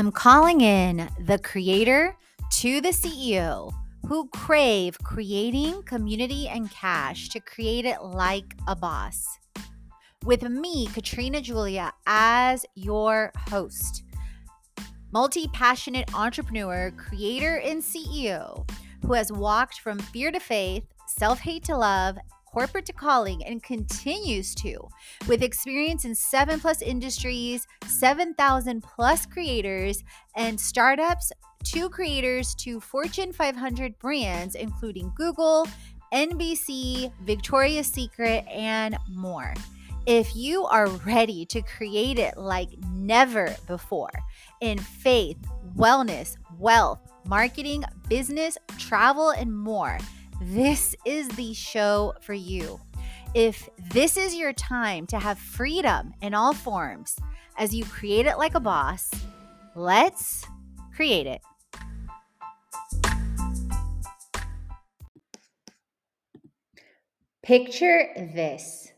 I'm calling in the creator to the CEO who crave creating community and cash to create it like a boss. With me, Katrina Julia, as your host, multi passionate entrepreneur, creator, and CEO who has walked from fear to faith, self hate to love, corporate to calling and continues to with experience in seven plus industries, 7,000 plus creators and startups, two creators to Fortune 500 brands, including Google, NBC, Victoria's Secret, and more. If you are ready to create it like never before in faith, wellness, wealth, marketing, business, travel, and more, this is the show for you. If this is your time to have freedom in all forms as you create it like a boss, let's create it. Picture this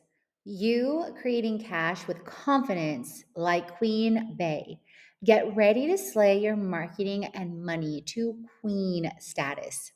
you creating cash with confidence like Queen Bey. Get ready to slay your marketing and money to queen status.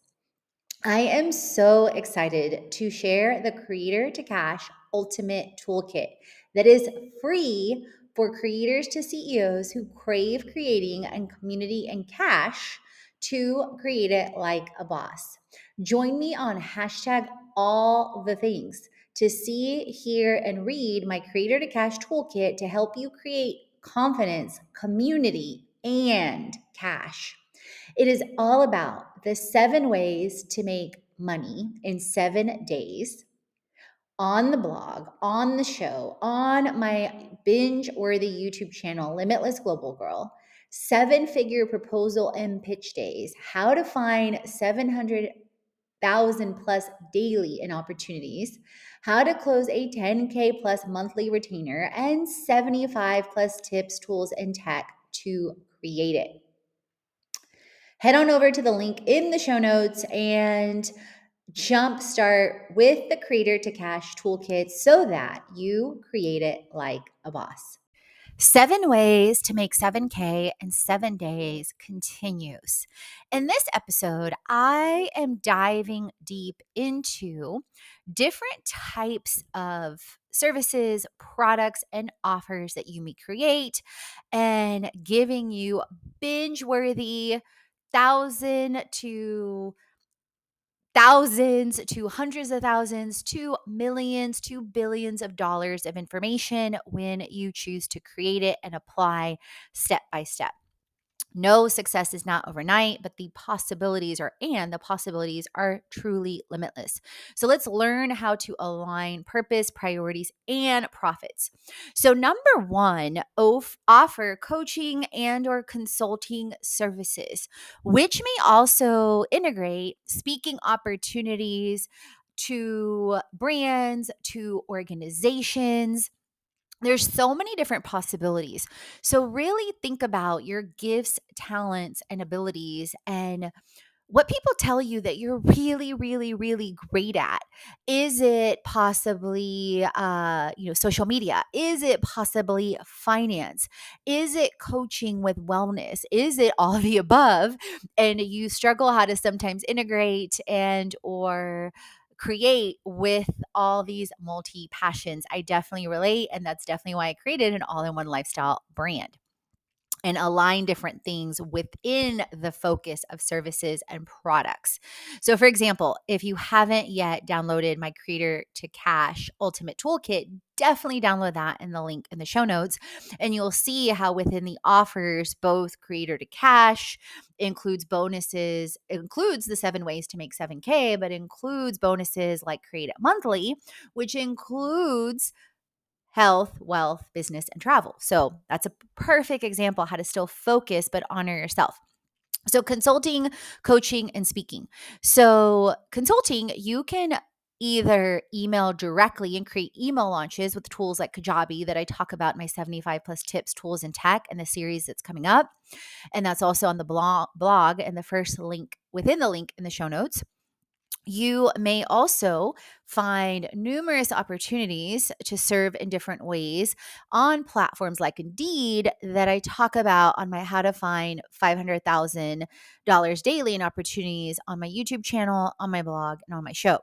I am so excited to share the Creator to Cash Ultimate Toolkit that is free for creators to CEOs who crave creating and community and cash to create it like a boss. Join me on hashtag all the things to see, hear, and read my Creator to Cash Toolkit to help you create confidence, community, and cash. It is all about the seven ways to make money in seven days on the blog, on the show, on my binge worthy YouTube channel, Limitless Global Girl, seven figure proposal and pitch days, how to find 700,000 plus daily in opportunities, how to close a 10K plus monthly retainer, and 75 plus tips, tools, and tech to create it head on over to the link in the show notes and jumpstart with the Creator to Cash toolkit so that you create it like a boss. Seven ways to make 7K in seven days continues. In this episode, I am diving deep into different types of services, products, and offers that you may create and giving you binge worthy thousand to thousands to hundreds of thousands to millions to billions of dollars of information when you choose to create it and apply step by step. No success is not overnight, but the possibilities are, and the possibilities are truly limitless. So let's learn how to align purpose, priorities, and profits. So number one, offer coaching and or consulting services, which may also integrate speaking opportunities to brands, to organizations, there's so many different possibilities. So, really think about your gifts, talents, and abilities and what people tell you that you're really really really great at. Is it possibly uh, you know social media? Is it possibly finance? Is it coaching with wellness? Is it all the above? And you struggle how to sometimes integrate and or create with all these multi passions. I definitely relate. And that's definitely why I created an all in one lifestyle brand and align different things within the focus of services and products. So, for example, if you haven't yet downloaded my Creator to Cash Ultimate Toolkit, definitely download that in the link in the show notes. And you'll see how within the offers, both Creator to Cash includes bonuses, includes the seven ways to make 7K, but includes bonuses like Create It Monthly, which includes health, wealth, business, and travel. So that's a perfect example how to still focus but honor yourself. So, consulting, coaching, and speaking. So, consulting, you can either email directly and create email launches with tools like Kajabi that I talk about my 75 plus tips, tools, and tech and the series that's coming up. And that's also on the blog, blog and the first link within the link in the show notes. You may also find numerous opportunities to serve in different ways on platforms like Indeed that I talk about on my How to Find $500,000 Daily in Opportunities on my YouTube channel, on my blog, and on my show.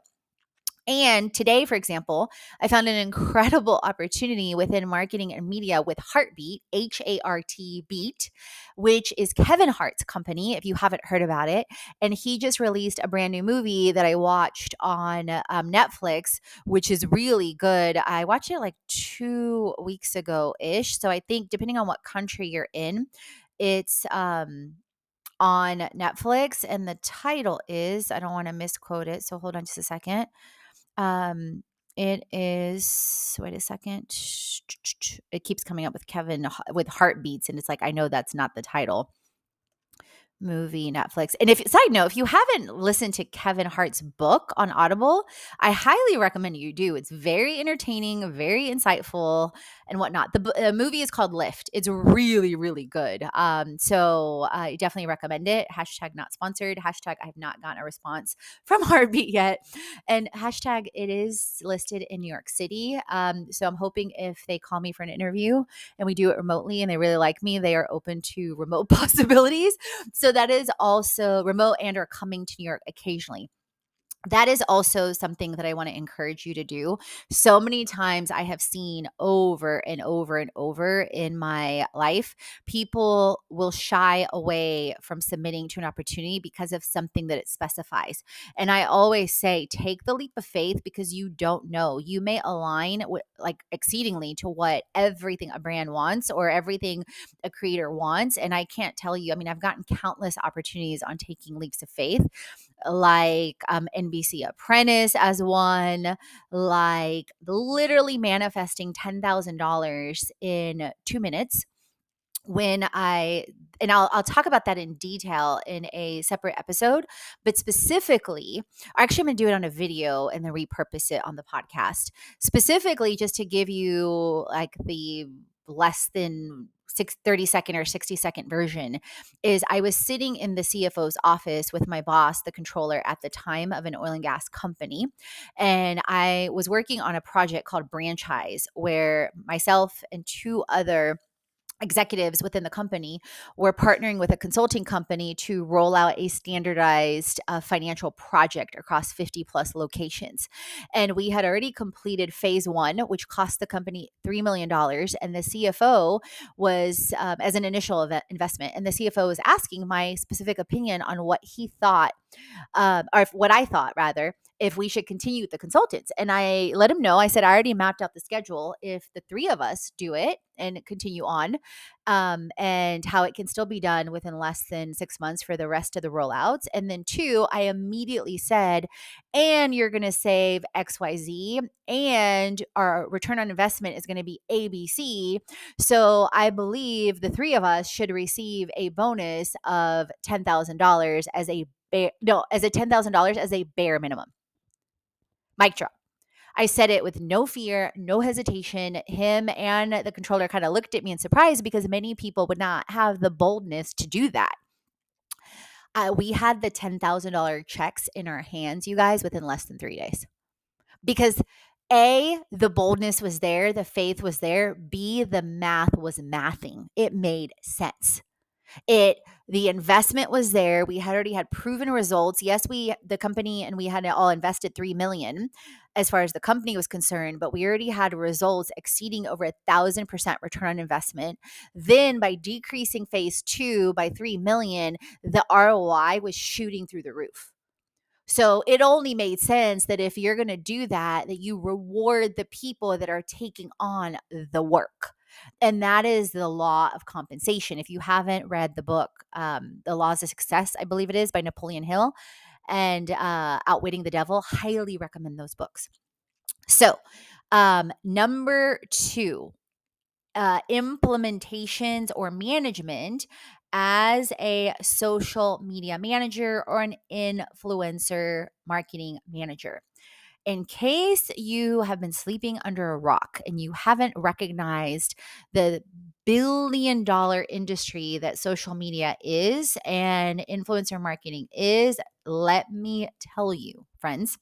And today, for example, I found an incredible opportunity within marketing and media with HartBeat, H A R T Beat, which is Kevin Hart's company, if you haven't heard about it. And he just released a brand new movie that I watched on um, Netflix, which is really good. I watched it like two weeks ago ish. So I think depending on what country you're in, it's um on Netflix and the title is I don't want to misquote it so hold on just a second um, it is wait a second. It keeps coming up with Kevin with heartbeats, and it's like I know that's not the title movie Netflix. And if side note, if you haven't listened to Kevin Hart's book on Audible, I highly recommend you do. It's very entertaining, very insightful, and whatnot. The, the movie is called Lift. It's really, really good. Um, so I definitely recommend it. Hashtag not sponsored. Hashtag I have not gotten a response from HartBeat yet. And hashtag it is listed in New York City. Um, so I'm hoping if they call me for an interview and we do it remotely and they really like me, they are open to remote possibilities. So that is also remote and are coming to New York occasionally that is also something that I want to encourage you to do. So many times I have seen over and over and over in my life, people will shy away from submitting to an opportunity because of something that it specifies. And I always say, take the leap of faith because you don't know. You may align with like exceedingly to what everything a brand wants or everything a creator wants. And I can't tell you, I mean, I've gotten countless opportunities on taking leaps of faith like um, NBC Apprentice as one, like literally manifesting $10,000 in two minutes when I and I'll I'll talk about that in detail in a separate episode, but specifically, I actually I'm going to do it on a video and then repurpose it on the podcast. Specifically just to give you like the less than six, 30 second or 60 second version is I was sitting in the CFO's office with my boss, the controller at the time of an oil and gas company. And I was working on a project called Branchise, where myself and two other executives within the company were partnering with a consulting company to roll out a standardized uh, financial project across 50 plus locations. And we had already completed phase one, which cost the company $3 million. And the CFO was, um, as an initial investment, and the CFO was asking my specific opinion on what he thought, uh, or what I thought rather, if we should continue with the consultants. And I let him know, I said, I already mapped out the schedule. If the three of us do it and continue on, um, and how it can still be done within less than six months for the rest of the rollouts. And then two, I immediately said, and you're going to save XYZ, and our return on investment is going to be ABC. So I believe the three of us should receive a bonus of $10,000 as a bare, no, as a $10,000 as a bare minimum. Mic drop. I said it with no fear, no hesitation. Him and the controller kind of looked at me in surprise because many people would not have the boldness to do that. Uh, we had the $10,000 checks in our hands, you guys, within less than three days. Because A, the boldness was there, the faith was there. B, the math was mathing. It made sense. It the investment was there. We had already had proven results. Yes, we the company and we had all invested 3 million as far as the company was concerned, but we already had results exceeding over a thousand percent return on investment. Then by decreasing phase two by 3 million, the ROI was shooting through the roof. So it only made sense that if you're going to do that, that you reward the people that are taking on the work. And that is the law of compensation. If you haven't read the book, um, The Laws of Success, I believe it is by Napoleon Hill, and uh, Outwitting the Devil, highly recommend those books. So, um, number two, uh, implementations or management as a social media manager or an influencer marketing manager in case you have been sleeping under a rock and you haven't recognized the billion dollar industry that social media is and influencer marketing is, let me tell you friends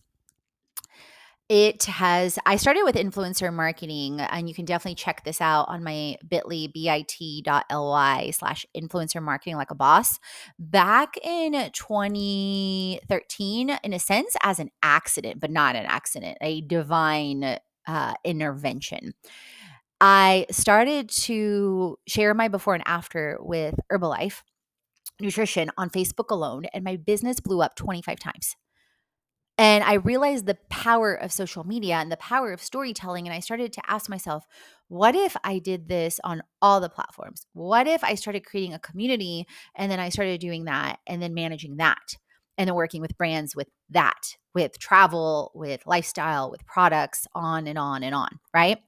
it has i started with influencer marketing and you can definitely check this out on my bit.ly bit.ly slash influencer marketing like a boss. Back in 2013 in a sense as an accident but not an accident a divine uh, intervention. I started to share my before and after with herbalife nutrition on facebook alone and my business blew up 25 times and I realized the power of social media and the power of storytelling. And I started to ask myself, what if I did this on all the platforms? What if I started creating a community and then I started doing that and then managing that and then working with brands with that, with travel, with lifestyle, with products, on and on and on, right?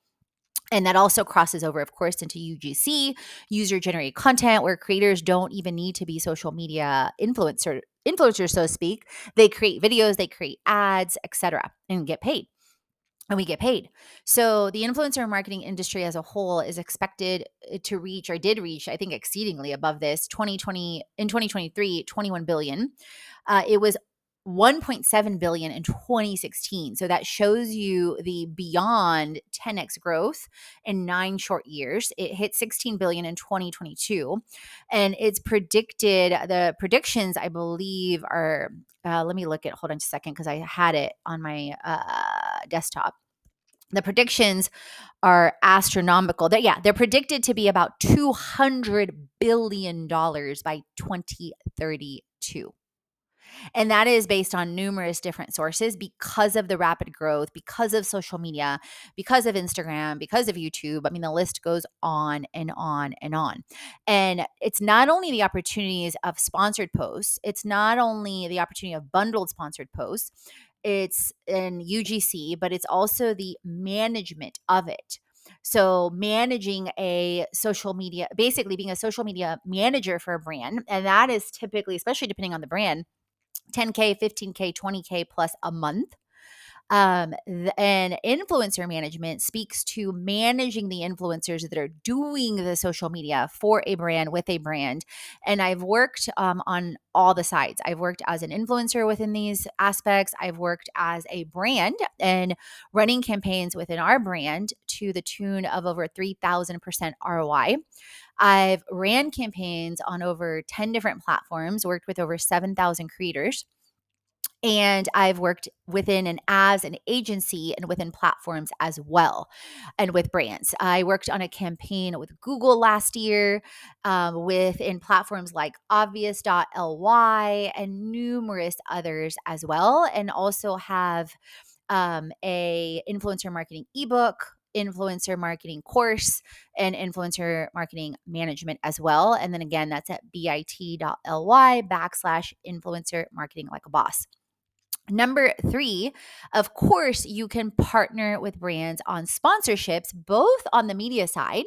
And that also crosses over, of course, into UGC, user generated content, where creators don't even need to be social media influencer influencers, so to speak. They create videos, they create ads, etc., and get paid. And we get paid. So the influencer marketing industry as a whole is expected uh, to reach or did reach, I think, exceedingly above this 2020 in 2023, 21 billion. Uh, it was 1.7 billion in 2016 so that shows you the beyond 10x growth in 9 short years it hit 16 billion in 2022 and it's predicted the predictions i believe are uh, let me look at hold on a second because i had it on my uh, desktop the predictions are astronomical. That yeah, they're predicted to be about 200 billion dollars by 2032. And that is based on numerous different sources because of the rapid growth, because of social media, because of Instagram, because of YouTube. I mean, the list goes on and on and on. And it's not only the opportunities of sponsored posts, it's not only the opportunity of bundled sponsored posts, it's in UGC, but it's also the management of it. So, managing a social media, basically being a social media manager for a brand, and that is typically, especially depending on the brand, 10K, 15K, 20K plus a month. Um, and influencer management speaks to managing the influencers that are doing the social media for a brand with a brand. And I've worked um, on all the sides. I've worked as an influencer within these aspects. I've worked as a brand and running campaigns within our brand to the tune of over 3000% ROI. I've ran campaigns on over 10 different platforms, worked with over 7,000 creators. And I've worked within and as an agency and within platforms as well, and with brands. I worked on a campaign with Google last year, um, within platforms like Obvious.ly and numerous others as well, and also have um, a influencer marketing ebook influencer marketing course and influencer marketing management as well. And then again, that's at bit.ly backslash influencer marketing like a boss. Number three, of course, you can partner with brands on sponsorships, both on the media side.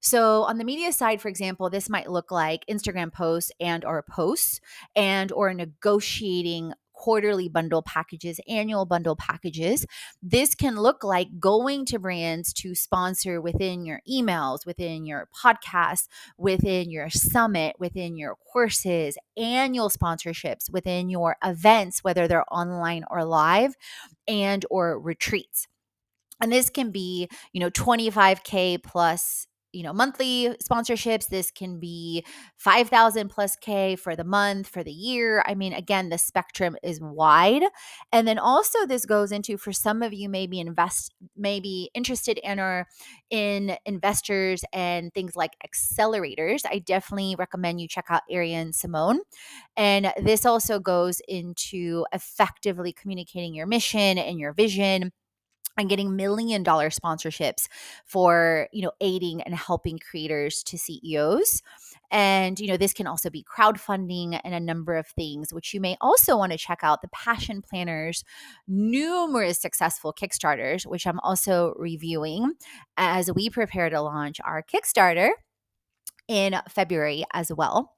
So on the media side, for example, this might look like Instagram posts and or posts and or negotiating quarterly bundle packages, annual bundle packages. This can look like going to brands to sponsor within your emails, within your podcasts, within your summit, within your courses, annual sponsorships, within your events, whether they're online or live, and or retreats. And this can be, you know, 25K plus you know monthly sponsorships this can be 5000 plus k for the month for the year i mean again the spectrum is wide and then also this goes into for some of you maybe invest maybe interested in or in investors and things like accelerators i definitely recommend you check out Arian Simone and this also goes into effectively communicating your mission and your vision and getting million dollar sponsorships for you know aiding and helping creators to ceos and you know this can also be crowdfunding and a number of things which you may also want to check out the passion planners numerous successful kickstarters which i'm also reviewing as we prepare to launch our kickstarter in february as well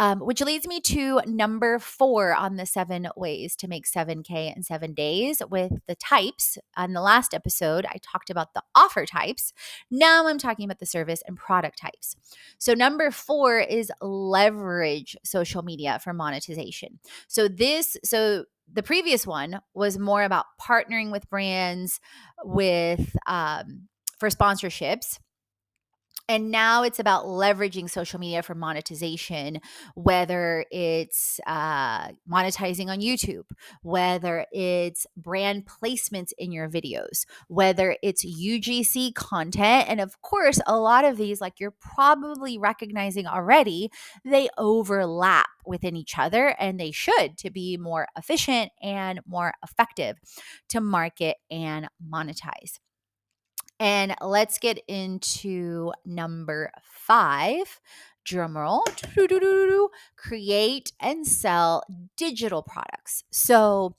um, which leads me to number four on the seven ways to make 7K in seven days with the types. On the last episode, I talked about the offer types. Now I'm talking about the service and product types. So, number four is leverage social media for monetization. So, this, so the previous one was more about partnering with brands with um, for sponsorships and now it's about leveraging social media for monetization, whether it's uh, monetizing on YouTube, whether it's brand placements in your videos, whether it's UGC content. And of course, a lot of these, like you're probably recognizing already, they overlap within each other and they should to be more efficient and more effective to market and monetize. And let's get into number five. Drumroll, create and sell digital products. So,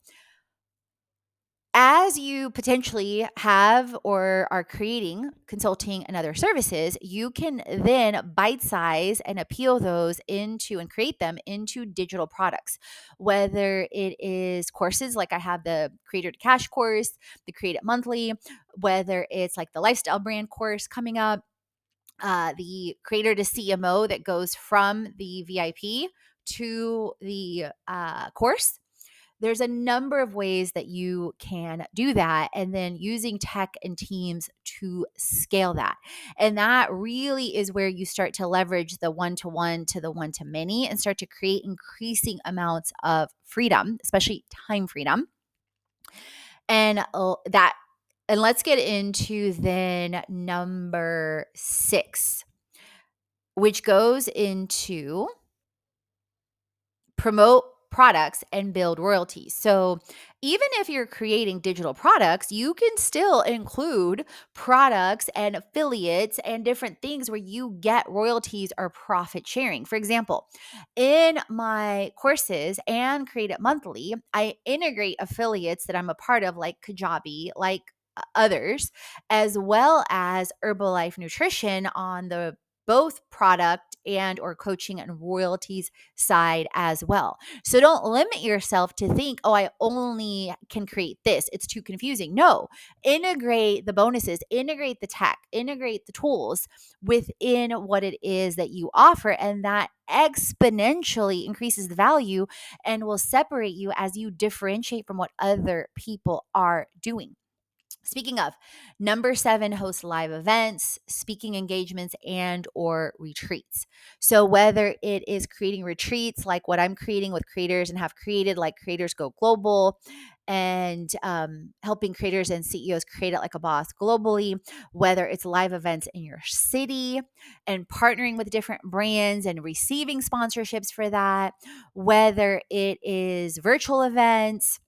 as you potentially have or are creating consulting and other services, you can then bite size and appeal those into and create them into digital products. Whether it is courses like I have the Creator to Cash course, the Create It Monthly, whether it's like the lifestyle brand course coming up, uh, the Creator to CMO that goes from the VIP to the uh, course there's a number of ways that you can do that and then using tech and teams to scale that and that really is where you start to leverage the one to the one to many and start to create increasing amounts of freedom especially time freedom. And uh, that and let's get into then number six which goes into promote products and build royalties. So, even if you're creating digital products, you can still include products and affiliates and different things where you get royalties or profit sharing. For example, in my courses and Create It Monthly, I integrate affiliates that I'm a part of, like Kajabi, like uh, others, as well as Herbalife Nutrition on the both product and or coaching and royalties side as well. So don't limit yourself to think, "Oh, I only can create this. It's too confusing." No. Integrate the bonuses, integrate the tech, integrate the tools within what it is that you offer and that exponentially increases the value and will separate you as you differentiate from what other people are doing. Speaking of, number 7 host live events, speaking engagements and or retreats. So whether it is creating retreats like what I'm creating with creators and have created like Creators Go Global and um, helping creators and CEOs create it like a boss globally, whether it's live events in your city and partnering with different brands and receiving sponsorships for that, whether it is virtual events,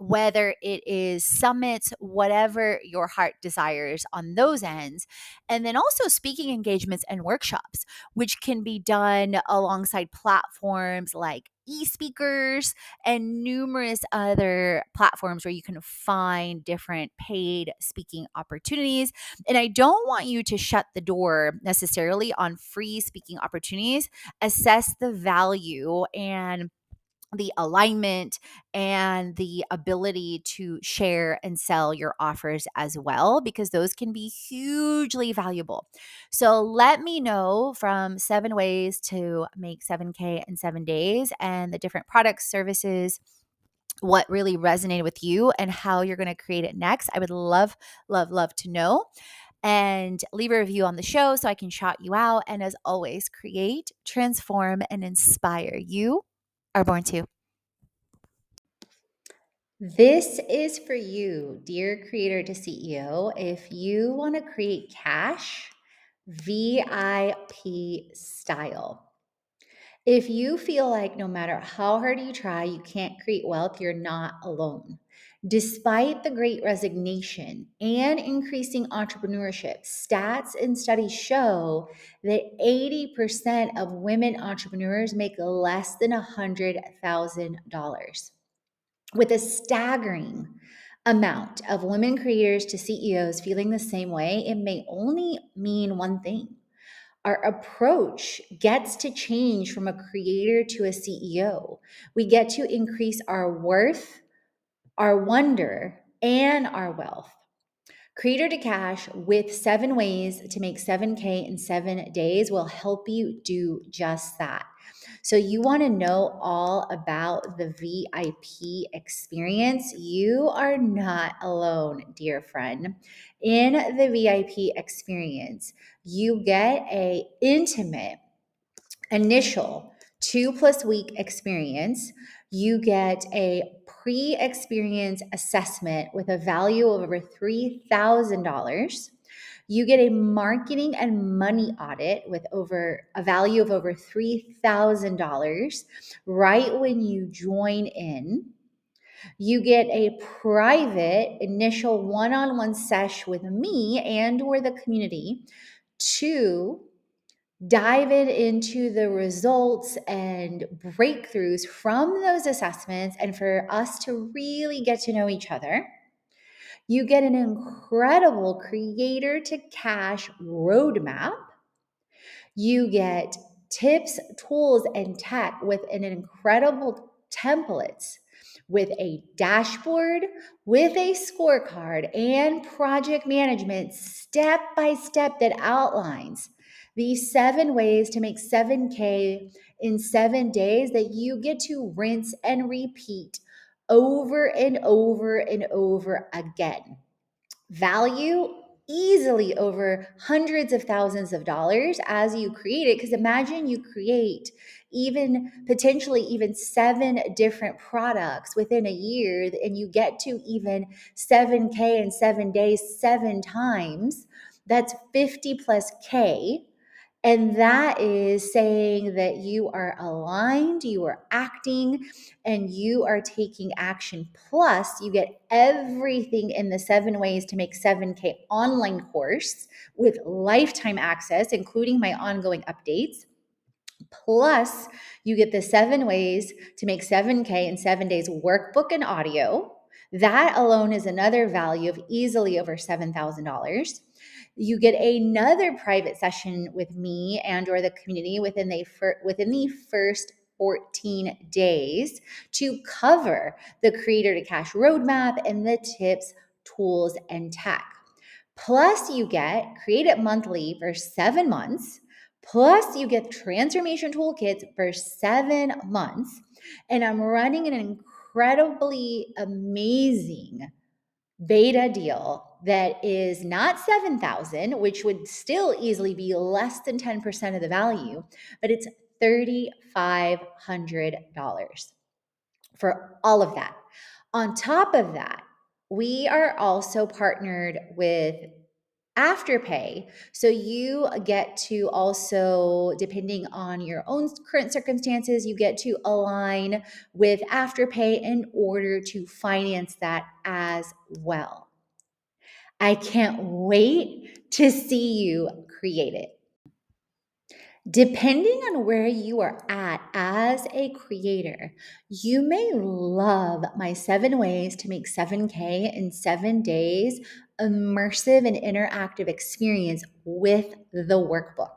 whether it is summits, whatever your heart desires on those ends. And then also speaking engagements and workshops, which can be done alongside platforms like e-speakers and numerous other platforms where you can find different paid speaking opportunities and i don't want you to shut the door necessarily on free speaking opportunities assess the value and the alignment and the ability to share and sell your offers as well, because those can be hugely valuable. So, let me know from seven ways to make 7K in seven days and the different products, services, what really resonated with you and how you're going to create it next. I would love, love, love to know. And leave a review on the show so I can shout you out. And as always, create, transform, and inspire you are born to. This is for you, dear creator to CEO. If you want to create cash VIP style, if you feel like no matter how hard you try, you can't create wealth, you're not alone. Despite the great resignation and increasing entrepreneurship, stats and studies show that 80% of women entrepreneurs make less than $100,000. With a staggering amount of women creators to CEOs feeling the same way, it may only mean one thing. Our approach gets to change from a creator to a CEO. We get to increase our worth our wonder, and our wealth. Creator to Cash with seven ways to make 7K in seven days will help you do just that. So, you want to know all about the VIP experience? You are not alone, dear friend. In the VIP experience, you get a intimate initial two plus week experience. You get a pre experience assessment with a value of over $3,000 you get a marketing and money audit with over a value of over $3,000 right when you join in. You get a private initial one-on-one sesh with me and or the community to dive in into the results and breakthroughs from those assessments and for us to really get to know each other. You get an incredible creator to cash roadmap. You get tips, tools, and tech with an incredible templates with a dashboard, with a scorecard, and project management step by step that outlines these seven ways to make 7K in seven days that you get to rinse and repeat over and over and over again. Value easily over hundreds of thousands of dollars as you create it. Because imagine you create even potentially even seven different products within a year and you get to even 7K in seven days, seven times. That's 50 plus K and that is saying that you are aligned, you are acting, and you are taking action. Plus, you get everything in the seven ways to make 7K online course with lifetime access, including my ongoing updates. Plus, you get the seven ways to make 7K in seven days workbook and audio. That alone is another value of easily over $7,000 you get another private session with me and or the community within the fir- within the first 14 days to cover the creator to cash roadmap and the tips, tools, and tech. Plus, you get Create It Monthly for seven months. Plus, you get transformation toolkits for seven months. And I'm running an incredibly amazing beta deal that is not 7000 which would still easily be less than 10% of the value but it's $3500 for all of that. On top of that we are also partnered with afterpay so you get to also depending on your own current circumstances you get to align with afterpay in order to finance that as well i can't wait to see you create it. Depending on where you are at as a creator, you may love my seven ways to make 7K in seven days immersive and interactive experience with the workbook.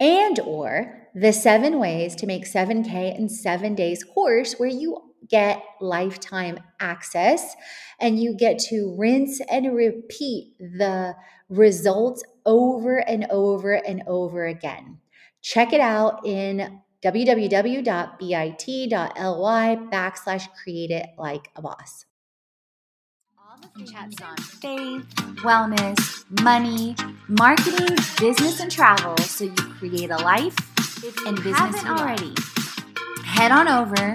And or the seven ways to make 7k in 7 days course where you get lifetime access and you get to rinse and repeat the results over and over and over again. Check it out in www.bit.ly backslash create it like a boss. Chats on faith, wellness, money, marketing, business, and travel so you create a life if and business already. Head on over